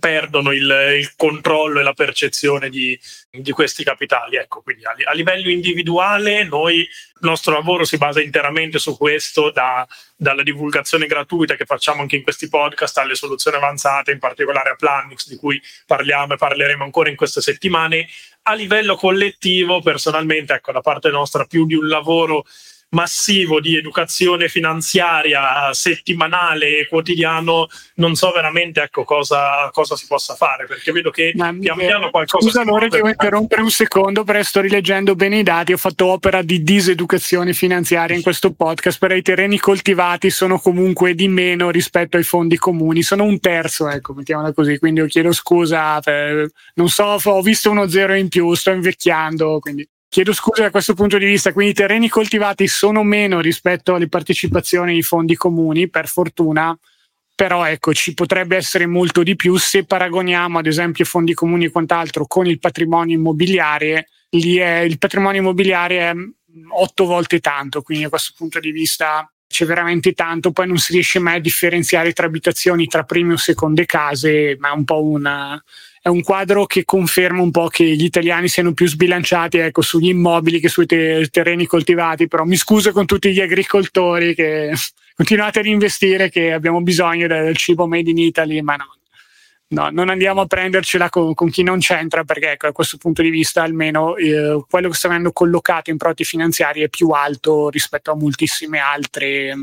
perdono il, il, controllo e la percezione di, di questi capitali. Ecco, quindi a, a, livello individuale noi, il nostro lavoro si basa interamente su questo, da, dalla divulgazione gratuita che facciamo anche in questi podcast alle soluzioni avanzate, in particolare a Planix, di cui parliamo e parleremo ancora in queste settimane. A livello collettivo, personalmente, ecco, da parte nostra, più di un lavoro massivo di educazione finanziaria settimanale e quotidiano, non so veramente ecco, cosa, cosa, si possa fare, perché vedo che Ma, pian piano qualcosa... Scusa allora, ti devo interrompere un secondo, perché sto rileggendo bene i dati, ho fatto opera di diseducazione finanziaria in questo podcast, per i terreni coltivati sono comunque di meno rispetto ai fondi comuni, sono un terzo, ecco, mettiamola così, quindi io chiedo scusa, per, non so, ho visto uno zero in più, sto invecchiando, quindi Chiedo scusa da questo punto di vista, quindi i terreni coltivati sono meno rispetto alle partecipazioni ai fondi comuni, per fortuna, però ecco, ci potrebbe essere molto di più se paragoniamo ad esempio fondi comuni e quant'altro con il patrimonio immobiliare, lì è, il patrimonio immobiliare è otto volte tanto, quindi a questo punto di vista c'è veramente tanto, poi non si riesce mai a differenziare tra abitazioni, tra prime o seconde case, ma è un po' una è un quadro che conferma un po' che gli italiani siano più sbilanciati ecco, sugli immobili che sui te- terreni coltivati, però mi scuso con tutti gli agricoltori che [laughs] continuate ad investire che abbiamo bisogno del cibo made in Italy, ma no, no non andiamo a prendercela con, con, chi non c'entra perché ecco, da questo punto di vista almeno eh, quello che sta venendo collocato in prodotti finanziari è più alto rispetto a moltissime altre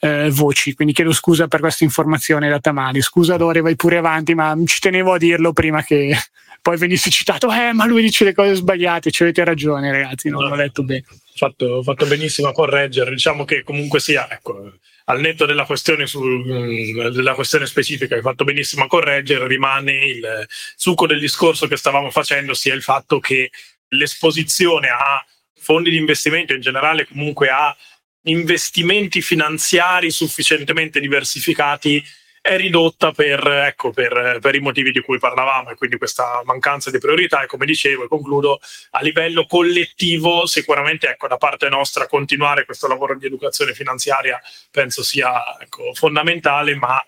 eh, voci. Quindi chiedo scusa per questa informazione data male. Scusa Dore, vai pure avanti, ma ci tenevo a dirlo prima che [laughs] poi venisse citato. Eh, ma lui dice le cose sbagliate. Ci avete ragione, ragazzi, non l'ho letto bene. Fatto, fatto benissimo a correggere. Diciamo che comunque sia, ecco, al netto della questione, su, mm, della questione specifica, hai fatto benissimo a correggere, rimane il succo del discorso che stavamo facendo, sia il fatto che l'esposizione a fondi di investimento in generale comunque a investimenti finanziari sufficientemente diversificati è ridotta per, ecco, per, per, i motivi di cui parlavamo e quindi questa mancanza di priorità e come dicevo e concludo a livello collettivo sicuramente ecco, da parte nostra continuare questo lavoro di educazione finanziaria penso sia ecco, fondamentale ma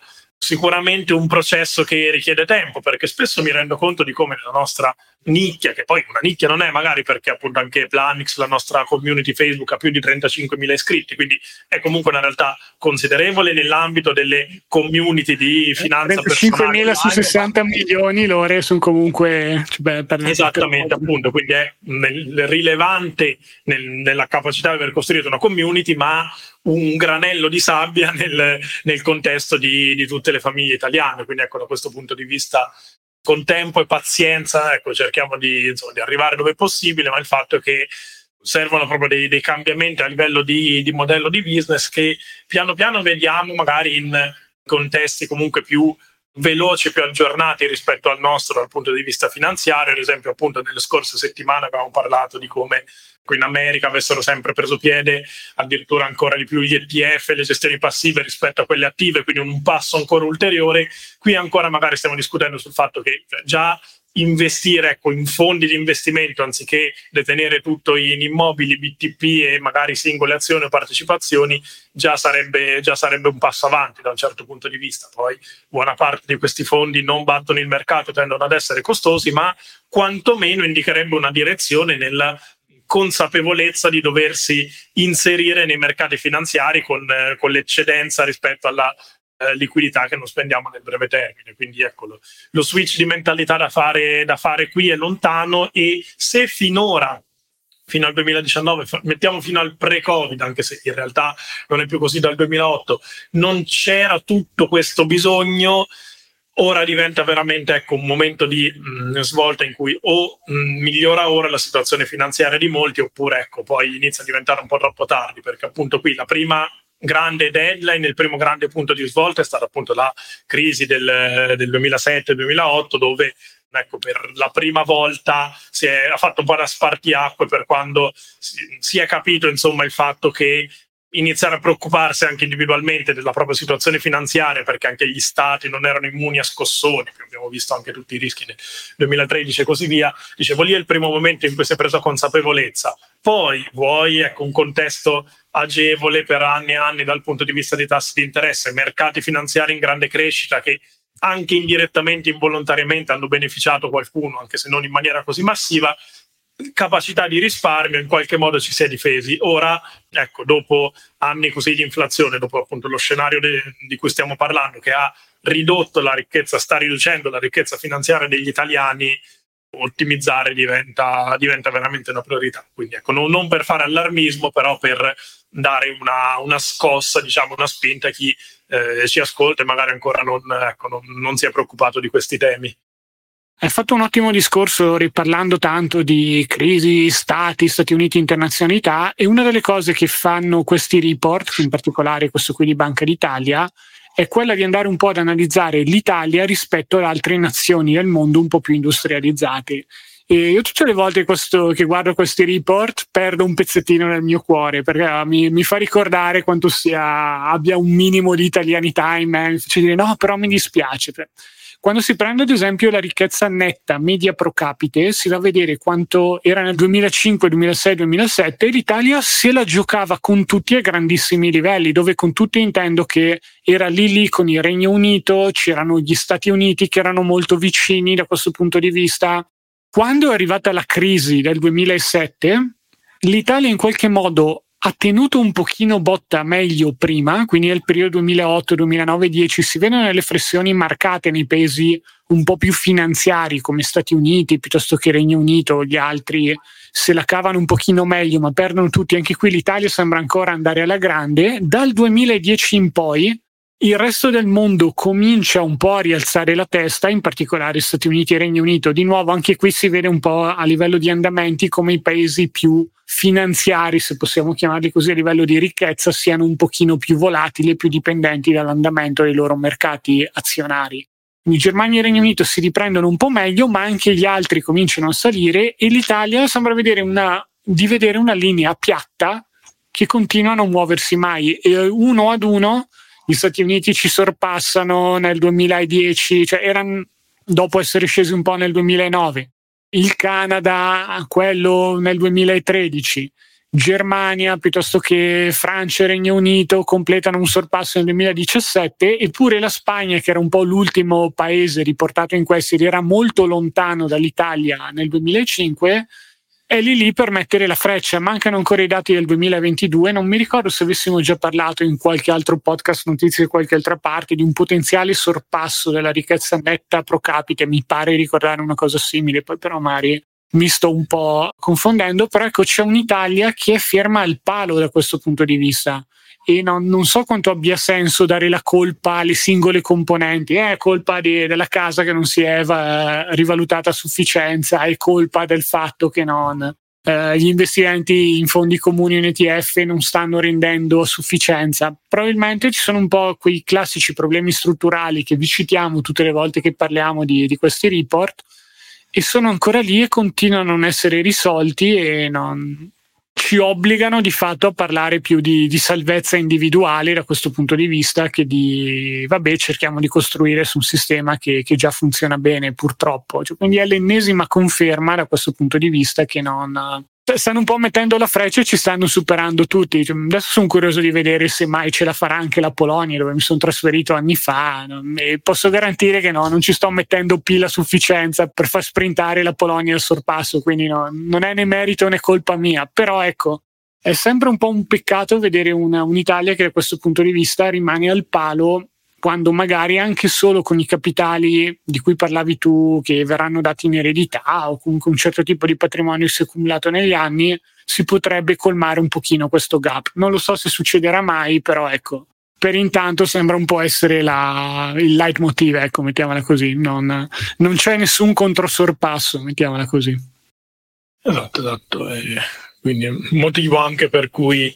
sicuramente un processo che richiede tempo perché spesso mi rendo conto di come nella nostra nicchia, che poi una nicchia non è magari perché appunto anche Planix, la nostra community Facebook, ha più di 35.000 iscritti, quindi è comunque una realtà considerevole nell'ambito delle community di finanza 35.000 su 60 milioni loro sono comunque... Cioè, beh, Esattamente, appunto, quindi è nel, rilevante nel, nella capacità di aver costruito una community, ma un granello di sabbia nel, nel contesto di, di, tutte le famiglie italiane. Quindi ecco, da questo punto di vista, con tempo e pazienza, ecco, cerchiamo di, insomma, di arrivare dove è possibile, ma il fatto è che servono proprio dei, dei cambiamenti a livello di, di, modello di business che piano piano vediamo magari in contesti comunque più veloci, più aggiornati rispetto al nostro dal punto di vista finanziario. Ad esempio, appunto, nelle scorse settimane abbiamo parlato di come in America avessero sempre preso piede addirittura ancora di più gli ETF le gestioni passive rispetto a quelle attive, quindi un passo ancora ulteriore. Qui ancora magari stiamo discutendo sul fatto che già investire ecco, in fondi di investimento anziché detenere tutto in immobili, BTP e magari singole azioni o partecipazioni già sarebbe, già sarebbe un passo avanti da un certo punto di vista. Poi buona parte di questi fondi non battono il mercato, tendono ad essere costosi, ma quantomeno indicherebbe una direzione nella consapevolezza di doversi inserire nei mercati finanziari con, eh, con l'eccedenza rispetto alla eh, liquidità che non spendiamo nel breve termine. Quindi eccolo, lo switch di mentalità da fare, da fare qui è lontano e se finora fino al 2019, mettiamo fino al pre-Covid, anche se in realtà non è più così dal 2008, non c'era tutto questo bisogno, ora diventa veramente ecco, un momento di mh, svolta in cui o mh, migliora ora la situazione finanziaria di molti oppure ecco, poi inizia a diventare un po' troppo tardi perché appunto qui la prima grande deadline, il primo grande punto di svolta è stata appunto la crisi del, del 2007-2008 dove ecco, per la prima volta si è, ha fatto un po' da spartiacque per quando si, si è capito insomma il fatto che iniziare a preoccuparsi anche individualmente della propria situazione finanziaria perché anche gli stati non erano immuni a scossoni, abbiamo visto anche tutti i rischi nel 2013 e così via. Dicevo, lì è il primo momento in cui si è presa consapevolezza. Poi vuoi ecco, un contesto agevole per anni e anni dal punto di vista dei tassi di interesse, mercati finanziari in grande crescita che anche indirettamente, involontariamente hanno beneficiato qualcuno, anche se non in maniera così massiva, capacità di risparmio in qualche modo ci si è difesi. Ora, ecco, dopo anni così di inflazione, dopo appunto lo scenario de- di cui stiamo parlando, che ha ridotto la ricchezza, sta riducendo la ricchezza finanziaria degli italiani, ottimizzare diventa, diventa veramente una priorità. Quindi ecco, non, non, per fare allarmismo, però per dare una, una scossa, diciamo, una spinta a chi eh, ci ascolta e magari ancora non, ecco, non, non si è preoccupato di questi temi. Hai fatto un ottimo discorso riparlando tanto di crisi, stati, Stati Uniti, internazionalità e una delle cose che fanno questi report, in particolare questo qui di Banca d'Italia, è quella di andare un po' ad analizzare l'Italia rispetto ad altre nazioni del mondo un po' più industrializzate. E io tutte le volte questo, che guardo questi report perdo un pezzettino nel mio cuore perché mi, mi fa ricordare quanto sia, abbia un minimo di italianità in me, mi faccio dire no, però mi dispiace. Quando si prende ad esempio la ricchezza netta media pro capite, si va a vedere quanto era nel 2005, 2006, 2007 l'Italia se la giocava con tutti a grandissimi livelli, dove con tutti intendo che era lì lì con il Regno Unito, c'erano gli Stati Uniti che erano molto vicini da questo punto di vista. Quando è arrivata la crisi del 2007, l'Italia in qualche modo ha tenuto un pochino botta meglio prima, quindi nel periodo 2008, 2009, 2010 si vedono delle flessioni marcate nei paesi un po' più finanziari come Stati Uniti piuttosto che Regno Unito, gli altri se la cavano un pochino meglio ma perdono tutti, anche qui l'Italia sembra ancora andare alla grande. Dal 2010 in poi il resto del mondo comincia un po' a rialzare la testa, in particolare Stati Uniti e Regno Unito. Di nuovo, anche qui si vede un po' a livello di andamenti come i paesi più finanziari, se possiamo chiamarli così, a livello di ricchezza, siano un pochino più volatili e più dipendenti dall'andamento dei loro mercati azionari. Quindi Germania e Regno Unito si riprendono un po' meglio, ma anche gli altri cominciano a salire e l'Italia sembra vedere una, di vedere una linea piatta che continua a non muoversi mai. E uno ad uno gli Stati Uniti ci sorpassano nel 2010, cioè erano dopo essere scesi un po' nel 2009, il Canada, quello nel 2013. Germania piuttosto che Francia e Regno Unito completano un sorpasso nel 2017 eppure la Spagna che era un po' l'ultimo paese riportato in questi era molto lontano dall'Italia nel 2005 è lì lì per mettere la freccia. Mancano ancora i dati del 2022. Non mi ricordo se avessimo già parlato in qualche altro podcast, notizie di qualche altra parte, di un potenziale sorpasso della ricchezza netta pro capite. Mi pare ricordare una cosa simile, poi però magari mi sto un po' confondendo. Però ecco, c'è un'Italia che è ferma al palo da questo punto di vista e non, non, so quanto abbia senso dare la colpa alle singole componenti. È colpa di, della casa che non si è va, rivalutata a sufficienza, è colpa del fatto che non, eh, gli investimenti in fondi comuni in ETF non stanno rendendo a sufficienza. Probabilmente ci sono un po' quei classici problemi strutturali che vi citiamo tutte le volte che parliamo di, di questi report e sono ancora lì e continuano a non essere risolti e non, ci obbligano di fatto a parlare più di, di, salvezza individuale da questo punto di vista che di vabbè cerchiamo di costruire su un sistema che, che già funziona bene purtroppo. Cioè, quindi è l'ennesima conferma da questo punto di vista che non, stanno un po' mettendo la freccia e ci stanno superando tutti. Cioè, adesso sono curioso di vedere se mai ce la farà anche la Polonia, dove mi sono trasferito anni fa. E posso garantire che no, non ci sto mettendo pila a sufficienza per far sprintare la Polonia al sorpasso, quindi no, non è né merito né colpa mia. Però ecco, è sempre un po' un peccato vedere una, un'Italia che da questo punto di vista rimane al palo quando magari anche solo con i capitali di cui parlavi tu che verranno dati in eredità o comunque un certo tipo di patrimonio si è accumulato negli anni si potrebbe colmare un pochino questo gap. Non lo so se succederà mai, però ecco, per intanto sembra un po' essere la, il leitmotiv, ecco, mettiamola così, non, non c'è nessun controsorpasso, mettiamola così. Esatto, esatto. Eh, quindi motivo anche per cui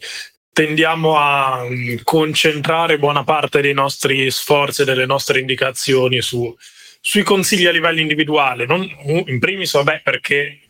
tendiamo a concentrare buona parte dei nostri sforzi e delle nostre indicazioni su, sui consigli a livello individuale. Non, in primis, vabbè, perché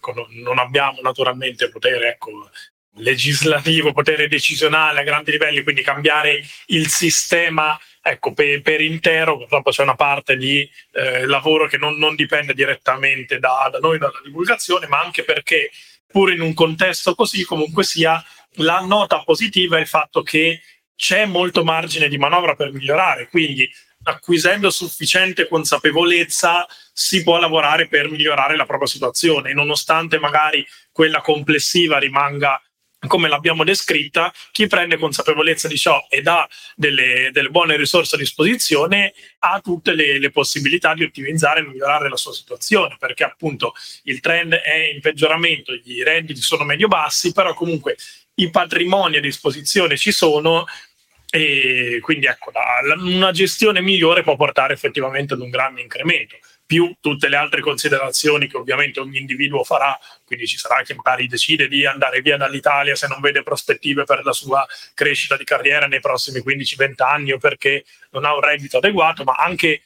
non abbiamo naturalmente potere ecco, legislativo, potere decisionale a grandi livelli, quindi cambiare il sistema ecco, per, per intero. Purtroppo c'è una parte di eh, lavoro che non, non dipende direttamente da, da noi, dalla divulgazione, ma anche perché pur in un contesto così comunque sia la nota positiva è il fatto che c'è molto margine di manovra per migliorare, quindi acquisendo sufficiente consapevolezza si può lavorare per migliorare la propria situazione, nonostante magari quella complessiva rimanga come l'abbiamo descritta, chi prende consapevolezza di ciò e dà delle, delle buone risorse a disposizione ha tutte le, le, possibilità di ottimizzare e migliorare la sua situazione, perché appunto il trend è in peggioramento, i redditi sono medio-bassi, però comunque i patrimoni a disposizione ci sono e quindi ecco, la, la, una gestione migliore può portare effettivamente ad un grande incremento più tutte le altre considerazioni che ovviamente ogni individuo farà, quindi ci sarà chi magari decide di andare via dall'Italia se non vede prospettive per la sua crescita di carriera nei prossimi 15-20 anni o perché non ha un reddito adeguato, ma anche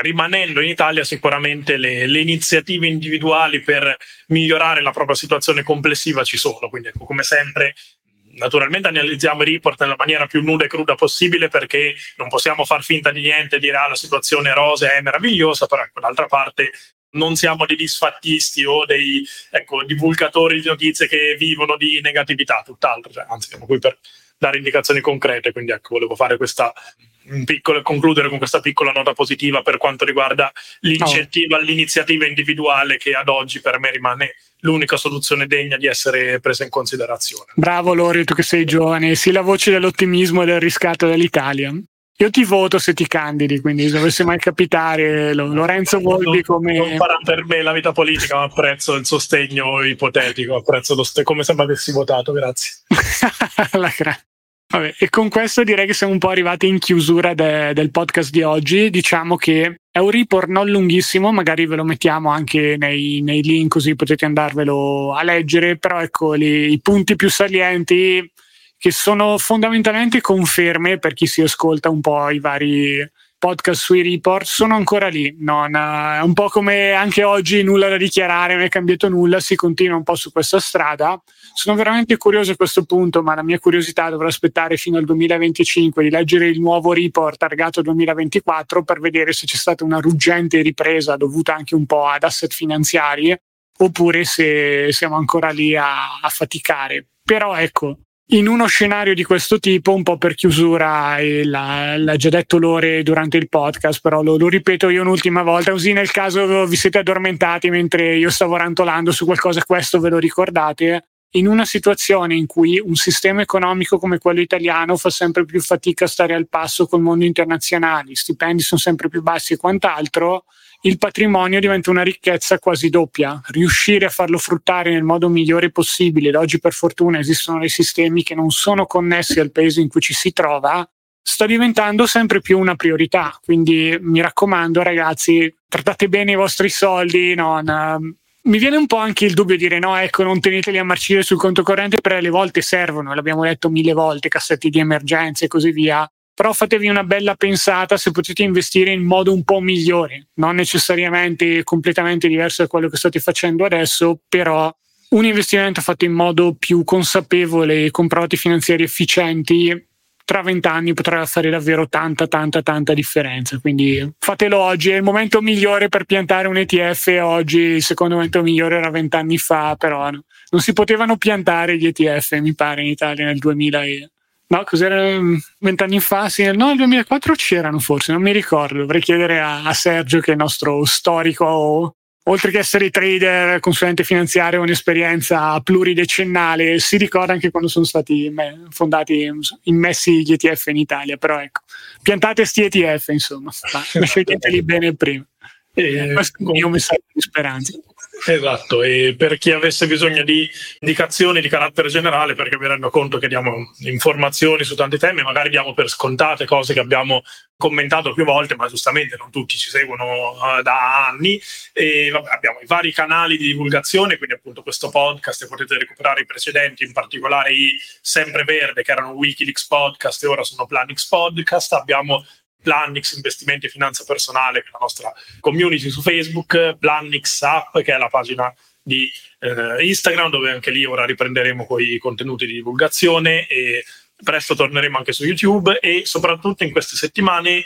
rimanendo in Italia sicuramente le, le, iniziative individuali per migliorare la propria situazione complessiva ci sono, quindi ecco, come sempre naturalmente analizziamo i report nella maniera più nuda e cruda possibile perché non possiamo far finta di niente e dire ah, la situazione rosa è meravigliosa, però ecco, d'altra parte non siamo dei disfattisti o dei ecco, divulgatori di notizie che vivono di negatività, tutt'altro, cioè, anzi siamo qui per dare indicazioni concrete, quindi ecco, volevo fare questa piccolo, concludere con questa piccola nota positiva per quanto riguarda l'incentivo oh. all'iniziativa individuale che ad oggi per me rimane l'unica soluzione degna di essere presa in considerazione. Bravo Lori, tu che sei giovane, sii la voce dell'ottimismo e del riscatto dell'Italia. Io ti voto se ti candidi, quindi se dovesse mai capitare Lorenzo Volpi come... Non farà per me la vita politica, ma apprezzo il sostegno ipotetico, apprezzo lo st- come se mi avessi votato, grazie. [laughs] la gra- Vabbè, e con questo direi che siamo un po' arrivati in chiusura de- del podcast di oggi. Diciamo che è un report non lunghissimo, magari ve lo mettiamo anche nei, nei link così potete andarvelo a leggere, però ecco li, i punti più salienti che sono fondamentalmente conferme per chi si ascolta un po' i vari podcast sui report sono ancora lì. Non, è un po' come anche oggi nulla da dichiarare, non è cambiato nulla, si continua un po' su questa strada. Sono veramente curioso a questo punto, ma la mia curiosità dovrà aspettare fino al 2025 di leggere il nuovo report targato 2024 per vedere se c'è stata una ruggente ripresa dovuta anche un po' ad asset finanziari oppure se siamo ancora lì a, a faticare. Però ecco, in uno scenario di questo tipo, un po' per chiusura, l'ha, l'ha già detto Lore durante il podcast, però lo, lo, ripeto io un'ultima volta, così nel caso vi siete addormentati mentre io stavo rantolando su qualcosa, questo ve lo ricordate. In una situazione in cui un sistema economico come quello italiano fa sempre più fatica a stare al passo col mondo internazionale, i stipendi sono sempre più bassi e quant'altro, il patrimonio diventa una ricchezza quasi doppia. Riuscire a farlo fruttare nel modo migliore possibile, ed oggi per fortuna esistono dei sistemi che non sono connessi al paese in cui ci si trova, sta diventando sempre più una priorità. Quindi mi raccomando, ragazzi, trattate bene i vostri soldi. Non, mi viene un po' anche il dubbio di dire no, ecco, non teneteli a marcire sul conto corrente, perché le volte servono, l'abbiamo detto mille volte, cassetti di emergenza e così via però fatevi una bella pensata se potete investire in modo un po' migliore, non necessariamente completamente diverso da quello che state facendo adesso, però un investimento fatto in modo più consapevole con prodotti finanziari efficienti tra vent'anni potrà fare davvero tanta, tanta, tanta differenza. Quindi fatelo oggi, è il momento migliore per piantare un ETF. Oggi il secondo momento migliore era vent'anni fa, però no. non si potevano piantare gli ETF, mi pare, in Italia nel 2000. E No, cos'era vent'anni fa? Sì, no, nel 2004 c'erano forse, non mi ricordo. Dovrei chiedere a, a Sergio, che è il nostro storico, oltre che essere trader, consulente finanziario, un'esperienza pluridecennale, si ricorda anche quando sono stati fondati, immessi gli ETF in Italia. Però ecco, piantate sti ETF, insomma, ma [laughs] sceglieteli bene prima. E, questo è il mio messaggio di speranza. Esatto, e per chi avesse bisogno di indicazioni di carattere generale, perché mi rendo conto che diamo informazioni su tanti temi, magari diamo per scontate cose che abbiamo commentato più volte, ma giustamente non tutti ci seguono uh, da anni. E vabbè, abbiamo i vari canali di divulgazione, quindi appunto questo podcast, potete recuperare i precedenti, in particolare i Sempre Verde, che erano Wikileaks Podcast e ora sono Planix Podcast. Abbiamo Plannix Investimenti e Finanza Personale, che è la nostra community su Facebook, Plannix App, che è la pagina di eh, Instagram, dove anche lì ora riprenderemo i contenuti di divulgazione e presto torneremo anche su YouTube e soprattutto in queste settimane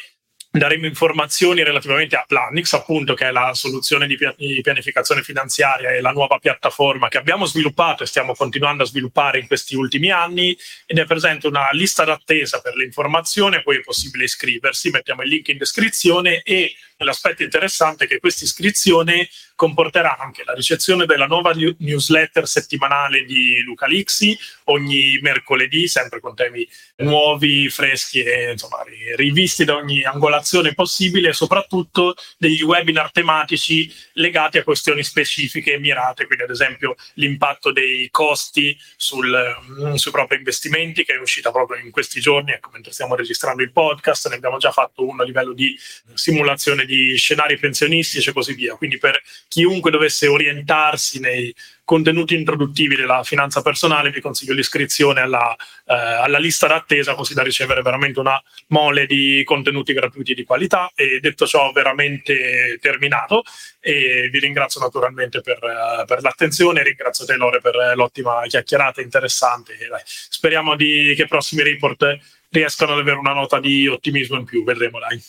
daremo informazioni relativamente a Planix, appunto, che è la soluzione di, pianificazione finanziaria e la nuova piattaforma che abbiamo sviluppato e stiamo continuando a sviluppare in questi ultimi anni. Ed è presente una lista d'attesa per le informazioni, poi è possibile iscriversi, mettiamo il link in descrizione e L'aspetto interessante è che questa iscrizione comporterà anche la ricezione della nuova newsletter settimanale di Luca Lixi ogni mercoledì, sempre con temi nuovi, freschi e insomma, rivisti da ogni angolazione possibile e soprattutto degli webinar tematici legati a questioni specifiche e mirate, quindi ad esempio l'impatto dei costi sul, mm, sui propri investimenti che è uscita proprio in questi giorni, ecco, mentre stiamo registrando il podcast, ne abbiamo già fatto uno a livello di simulazione di scenari pensionistici e così via, quindi per chiunque dovesse orientarsi nei contenuti introduttivi della finanza personale, vi consiglio l'iscrizione alla, eh, alla, lista d'attesa così da ricevere veramente una mole di contenuti gratuiti di qualità. E detto ciò, veramente terminato e vi ringrazio naturalmente per, uh, per l'attenzione, ringrazio te Lore per l'ottima chiacchierata interessante. Dai, speriamo di, che i prossimi report riescano ad avere una nota di ottimismo in più, vedremo dai.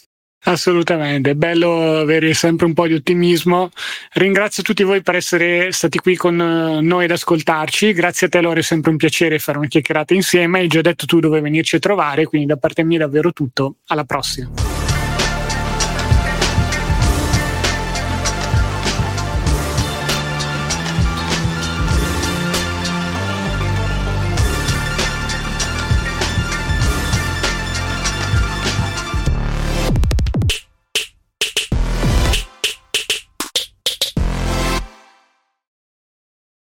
Assolutamente, è bello avere sempre un po' di ottimismo. Ringrazio tutti voi per essere stati qui con eh, noi ad ascoltarci. Grazie a te Lore, è sempre un piacere fare una chiacchierata insieme. Hai già detto tu dove venirci a trovare, quindi da parte mia davvero tutto. Alla prossima.